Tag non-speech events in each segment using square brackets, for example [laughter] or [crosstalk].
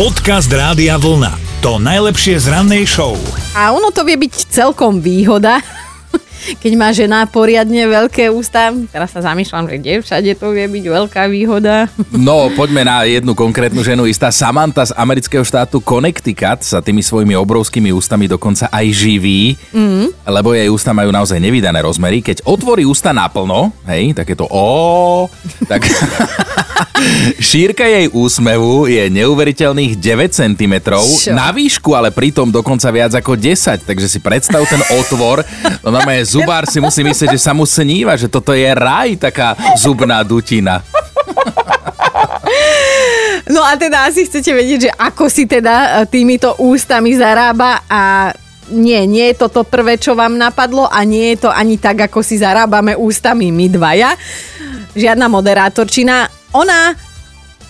Podcast Rádia Vlna. To najlepšie z rannej show. A ono to vie byť celkom výhoda, [laughs] keď má žena poriadne veľké ústa. Teraz sa zamýšľam, že kde všade to vie byť veľká výhoda. [laughs] No, poďme na jednu konkrétnu ženu. Istá Samantha z amerického štátu Connecticut sa tými svojimi obrovskými ústami dokonca aj živí, mm. lebo jej ústa majú naozaj nevydané rozmery. Keď otvorí ústa naplno, hej, takéto o, tak [laughs] šírka jej úsmevu je neuveriteľných 9 cm, Čo? na výšku ale pritom dokonca viac ako 10, takže si predstav ten otvor, [laughs] no normálne zubár si musí myslieť, že sa mu sníva, že toto je raj, taká zubná dutina. No a teda asi chcete vedieť, že ako si teda e, týmito ústami zarába a nie, nie je to to prvé, čo vám napadlo a nie je to ani tak, ako si zarábame ústami my dvaja. Žiadna moderátorčina. Ona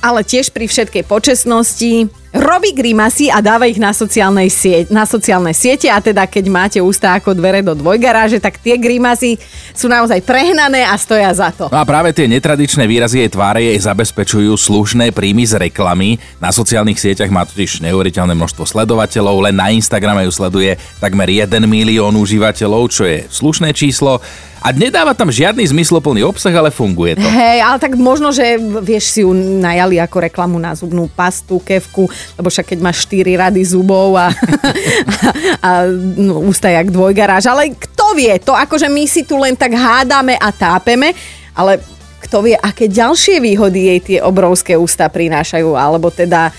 ale tiež pri všetkej počesnosti robí grimasy a dáva ich na, sociálnej sieť, na sociálne siete a teda keď máte ústa ako dvere do dvojgaráže, tak tie grimasy sú naozaj prehnané a stoja za to. No a práve tie netradičné výrazy jej tváre jej zabezpečujú slušné príjmy z reklamy. Na sociálnych sieťach má totiž neuveriteľné množstvo sledovateľov, len na Instagrame ju sleduje takmer 1 milión užívateľov, čo je slušné číslo. A nedáva tam žiadny zmysloplný obsah, ale funguje to. Hej, ale tak možno, že vieš si ju najali ako reklamu na zubnú pastu, kevku, lebo však keď máš 4 rady zubov a, [laughs] a, a no, ústa jak dvojgaráž. Ale kto vie, to akože my si tu len tak hádame a tápeme, ale kto vie, aké ďalšie výhody jej tie obrovské ústa prinášajú, alebo teda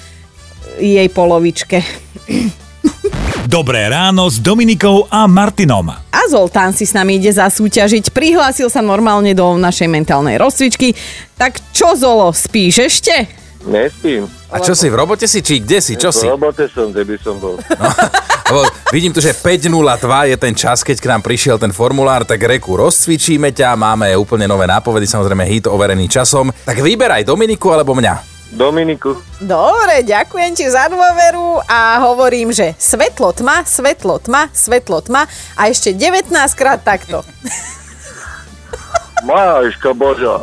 jej polovičke. [clears throat] Dobré ráno s Dominikou a Martinom. A Zoltán si s nami ide zasúťažiť. Prihlásil sa normálne do našej mentálnej rozcvičky. Tak čo, Zolo, spíš ešte? Nespím. A čo si, v robote si, či kde si, čo si? V robote som, kde by som bol. Lebo vidím tu, že 5.02 je ten čas, keď k nám prišiel ten formulár, tak reku rozcvičíme ťa, máme úplne nové nápovedy, samozrejme hit overený časom. Tak vyberaj Dominiku alebo mňa. Dominiku. Dobre, ďakujem ti za dôveru a hovorím, že svetlo tma, svetlo tma, svetlo tma a ešte 19 krát takto. [laughs] Máška Boža.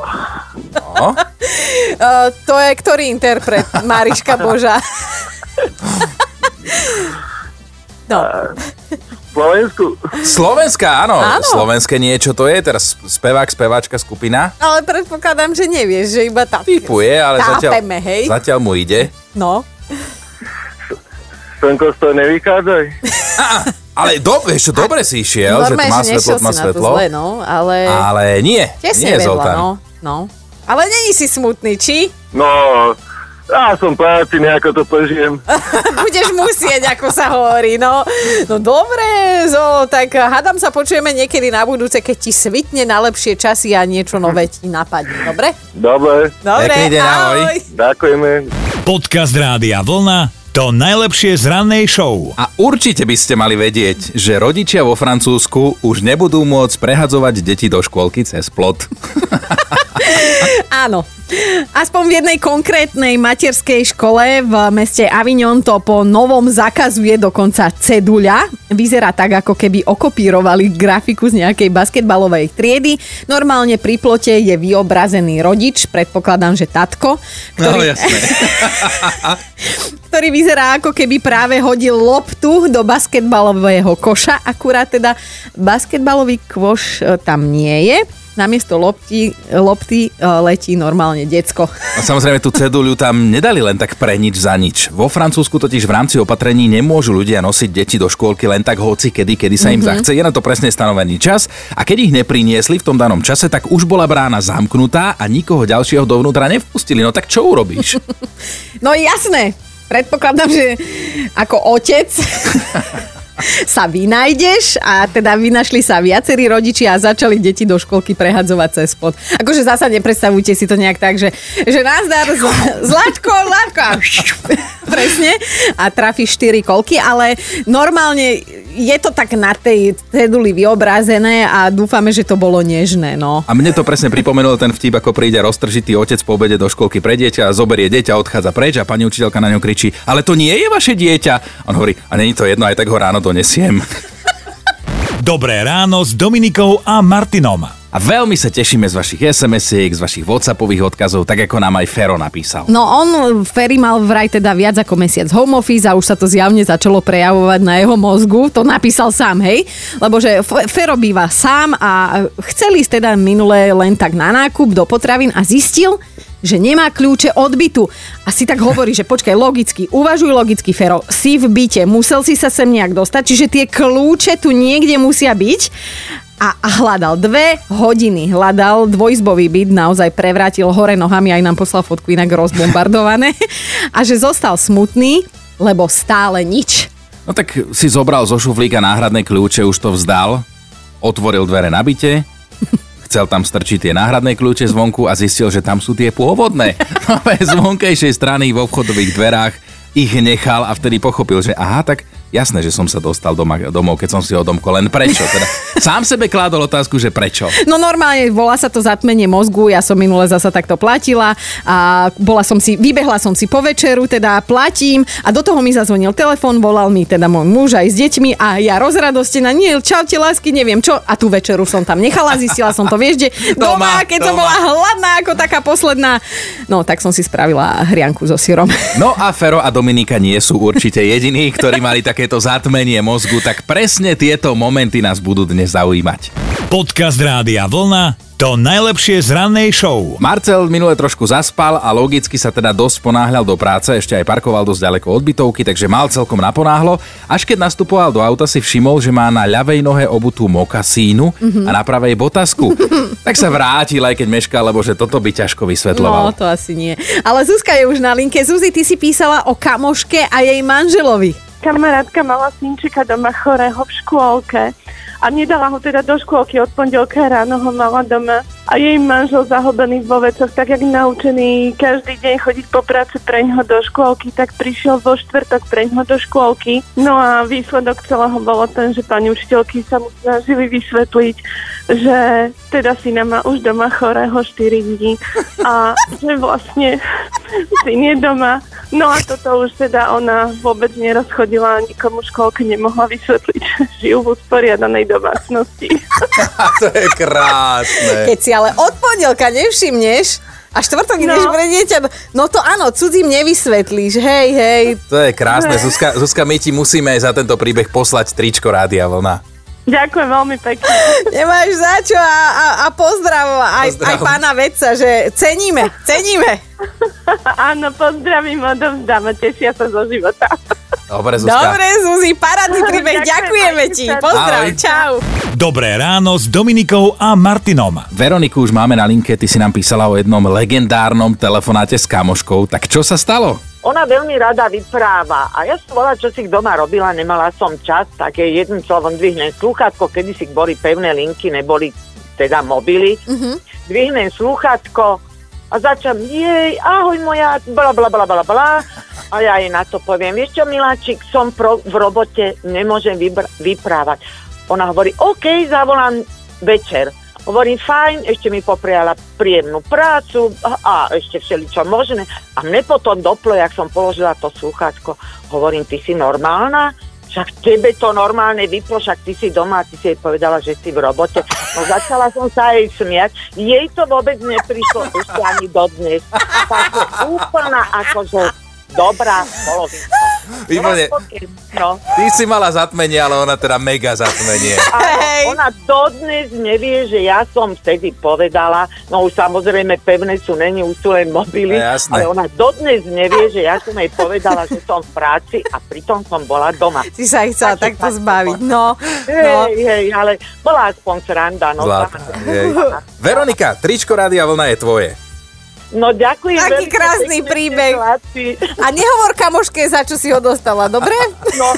No? Uh, [laughs] to je ktorý interpret? Mariška Boža. [laughs] No, Slovensku. Slovenská, áno. Áno. Slovenské niečo to je, teraz spevák, speváčka, skupina. ale predpokladám, že nevieš, že iba tak. Typuje, ale zatiaľ, Tápeme, hej? zatiaľ mu ide. No. Slnko z toho nevychádzaj. [laughs] Ale do, vieš čo, dobre si išiel, že Normálne, má že svetlo, má na to svetlo. zle, no, ale... Ale nie, Tesne nie vedľa, Zoltán. no, no. Ale není si smutný, či? No, ja som práci, nejako to prežijem. [laughs] Budeš musieť, ako sa hovorí, no. No dobre, zo, tak hádam sa počujeme niekedy na budúce, keď ti svitne na lepšie časy a niečo nové ti napadne, dobre? Dobre, Dobre, Pekný deň, ahoj. ďakujeme. Podcast Rádia Vlna. To najlepšie z rannej show. A určite by ste mali vedieť, že rodičia vo Francúzsku už nebudú môcť prehadzovať deti do škôlky cez plot. [laughs] Áno. Aspoň v jednej konkrétnej materskej škole v meste Avignon to po novom zakazuje dokonca ceduľa. Vyzerá tak, ako keby okopírovali grafiku z nejakej basketbalovej triedy. Normálne pri plote je vyobrazený rodič, predpokladám, že tatko, ktorý, No, jasné. [laughs] ktorý vyzerá ako keby práve hodil loptu do basketbalového koša, akurát teda basketbalový kvoš e, tam nie je. Namiesto lopty, lopty e, letí normálne decko. A samozrejme tú ceduľu tam nedali len tak pre nič za nič. Vo Francúzsku totiž v rámci opatrení nemôžu ľudia nosiť deti do škôlky len tak hoci kedy, kedy sa im mm-hmm. zachce. Je na to presne stanovený čas a keď ich nepriniesli v tom danom čase, tak už bola brána zamknutá a nikoho ďalšieho dovnútra nevpustili. No tak čo urobíš? [laughs] No jasné, predpokladám, že ako otec [laughs] sa vynajdeš a teda vynašli sa viacerí rodičia a začali deti do školky prehadzovať cez spod. Akože zasa nepredstavujte si to nejak tak, že, že nazdar, zl- Zlatko, Zlatko a [laughs] presne a trafíš 4 kolky, ale normálne je to tak na tej ceduli vyobrazené a dúfame, že to bolo nežné, no. A mne to presne pripomenulo ten vtip, ako príde roztržitý otec po obede do školky pre dieťa a zoberie dieťa, odchádza preč a pani učiteľka na ňo kričí, ale to nie je vaše dieťa. On hovorí, a není to jedno, aj tak ho ráno donesiem. Dobré ráno s Dominikou a Martinom. A veľmi sa tešíme z vašich SMS-iek, z vašich WhatsAppových odkazov, tak ako nám aj Fero napísal. No on, Ferry mal vraj teda viac ako mesiac home office a už sa to zjavne začalo prejavovať na jeho mozgu. To napísal sám, hej? Lebo že Fero býva sám a chcel ísť teda minulé len tak na nákup do potravín a zistil, že nemá kľúče od bytu. A si tak hovorí, že počkaj, logicky, uvažuj logicky, Fero, si v byte, musel si sa sem nejak dostať, čiže tie kľúče tu niekde musia byť a, a hľadal dve hodiny, hľadal dvojizbový byt, naozaj prevrátil hore nohami, aj nám poslal fotku inak rozbombardované [laughs] a že zostal smutný, lebo stále nič. No tak si zobral zo šuflíka náhradné kľúče, už to vzdal, otvoril dvere na byte, [laughs] chcel tam strčiť tie náhradné kľúče zvonku a zistil, že tam sú tie pôvodné. No z vonkejšej strany v obchodových dverách ich nechal a vtedy pochopil, že aha, tak jasné, že som sa dostal doma, domov, keď som si odomkol. Len prečo? Teda [laughs] sám sebe kládol otázku, že prečo. No normálne volá sa to zatmenie mozgu, ja som minule zasa takto platila a bola som si, vybehla som si po večeru, teda platím a do toho mi zazvonil telefon, volal mi teda môj muž aj s deťmi a ja rozradostená, nie, čaute lásky, neviem čo a tú večeru som tam nechala, zistila som to, vieš, kde [laughs] doma, Doma, keď som doma. bola hladná ako taká posledná, no tak som si spravila hrianku so syrom. No a Fero a Dominika nie sú určite jediní, ktorí mali [laughs] takéto zatmenie mozgu, tak presne tieto momenty nás budú dnes zaujímať. Podcast Rádia Vlna to najlepšie z rannej show. Marcel minule trošku zaspal a logicky sa teda dosť ponáhľal do práce, ešte aj parkoval dosť ďaleko od bytovky, takže mal celkom naponáhlo. Až keď nastupoval do auta si všimol, že má na ľavej nohe obutú mokasínu a na pravej botasku. [laughs] tak sa vrátil, aj keď meškal, lebo že toto by ťažko No, vysvetloval. to asi nie. Ale Zuzka je už na linke. Zuzi, ty si písala o kamoške a jej manželovi. Kamarátka mala synčika doma chorého v škôlke a nedala ho teda do škôlky od pondelka ráno ho mala doma a jej manžel zahobený vo vecoch, tak jak naučený každý deň chodiť po práci preňho do škôlky, tak prišiel vo štvrtok preňho do škôlky. No a výsledok celého bolo ten, že pani učiteľky sa mu snažili vysvetliť, že teda syna má už doma chorého 4 dní a že vlastne [laughs] syn je doma. No a toto už teda ona vôbec nerozchodila a nikomu v škôlke nemohla vysvetliť, [laughs] že žijú v usporiadanej domácnosti. [laughs] to je krásne. Keď si ale od pondelka nevšimneš a štvrtok ideš No. pre dieťa, no to áno, cudzím nevysvetlíš, hej, hej. To je krásne. Zuzka, Zuzka, my ti musíme za tento príbeh poslať tričko Rádia Vlna. Ďakujem veľmi pekne. Nemáš za čo a, a, a pozdrav aj, Pozdrav. aj pána vedca, že ceníme, ceníme. [laughs] Áno, pozdravím, odovzdám a tešia sa zo života. Dobre, Zuzka. Dobre, Zuzi, parádny príbeh, Ďakujem, ďakujeme ti. Pozdrav, Ahoj. čau. Dobré ráno s Dominikou a Martinom. Veroniku už máme na linke, ty si nám písala o jednom legendárnom telefonáte s kamoškou. Tak čo sa stalo? Ona veľmi rada vypráva a ja som bola, čo si doma robila, nemala som čas, tak jej jedným slovom dvihnem slúchatko, kedy si boli pevné linky, neboli teda mobily. Mm-hmm. Dvihnem slúchatko a začam, jej, ahoj moja, bla bla bla bla bla. A ja jej na to poviem, vieš čo, miláčik, som pro, v robote, nemôžem vybr- vyprávať. Ona hovorí, OK, zavolám večer. Hovorím, fajn, ešte mi popriala príjemnú prácu a, a ešte všeličo možné. A mne potom doplo, jak som položila to slúchačko, hovorím, ty si normálna? Však tebe to normálne vyplo, však ty si doma, ty si jej povedala, že si v robote. No začala som sa jej smiať. Jej to vôbec neprišlo ešte ani dodnes. Takže úplná akože dobrá polovička. Výborne. No. Ty si mala zatmenie, ale ona teda mega zatmenie. Áno, ona dodnes nevie, že ja som vtedy povedala, no už samozrejme pevné sú, není už sú len mobily, No, jasné. ale ona dodnes nevie, že ja som jej povedala, že som v práci a pritom som bola doma. Si sa ich chcela Také takto zbaviť, bolo. no. Hej, no. hej, ale bola aspoň sranda. No. Veronika, tričko Rádia Vlna je tvoje. No ďakujem. Taký veľmi krásny príbeh. chlapci. A nehovor kamoške, za čo si ho dostala, dobre? No,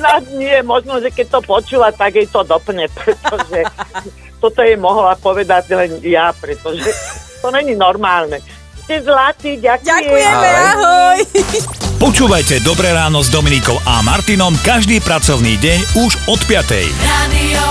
no, nie, možno, že keď to počula, tak jej to doplne, pretože toto jej mohla povedať len ja, pretože to není normálne. Ste zlatí, ďakujem. Ďakujeme, Ahoj. ahoj. Počúvajte Dobré ráno s Dominikou a Martinom každý pracovný deň už od 5. Radio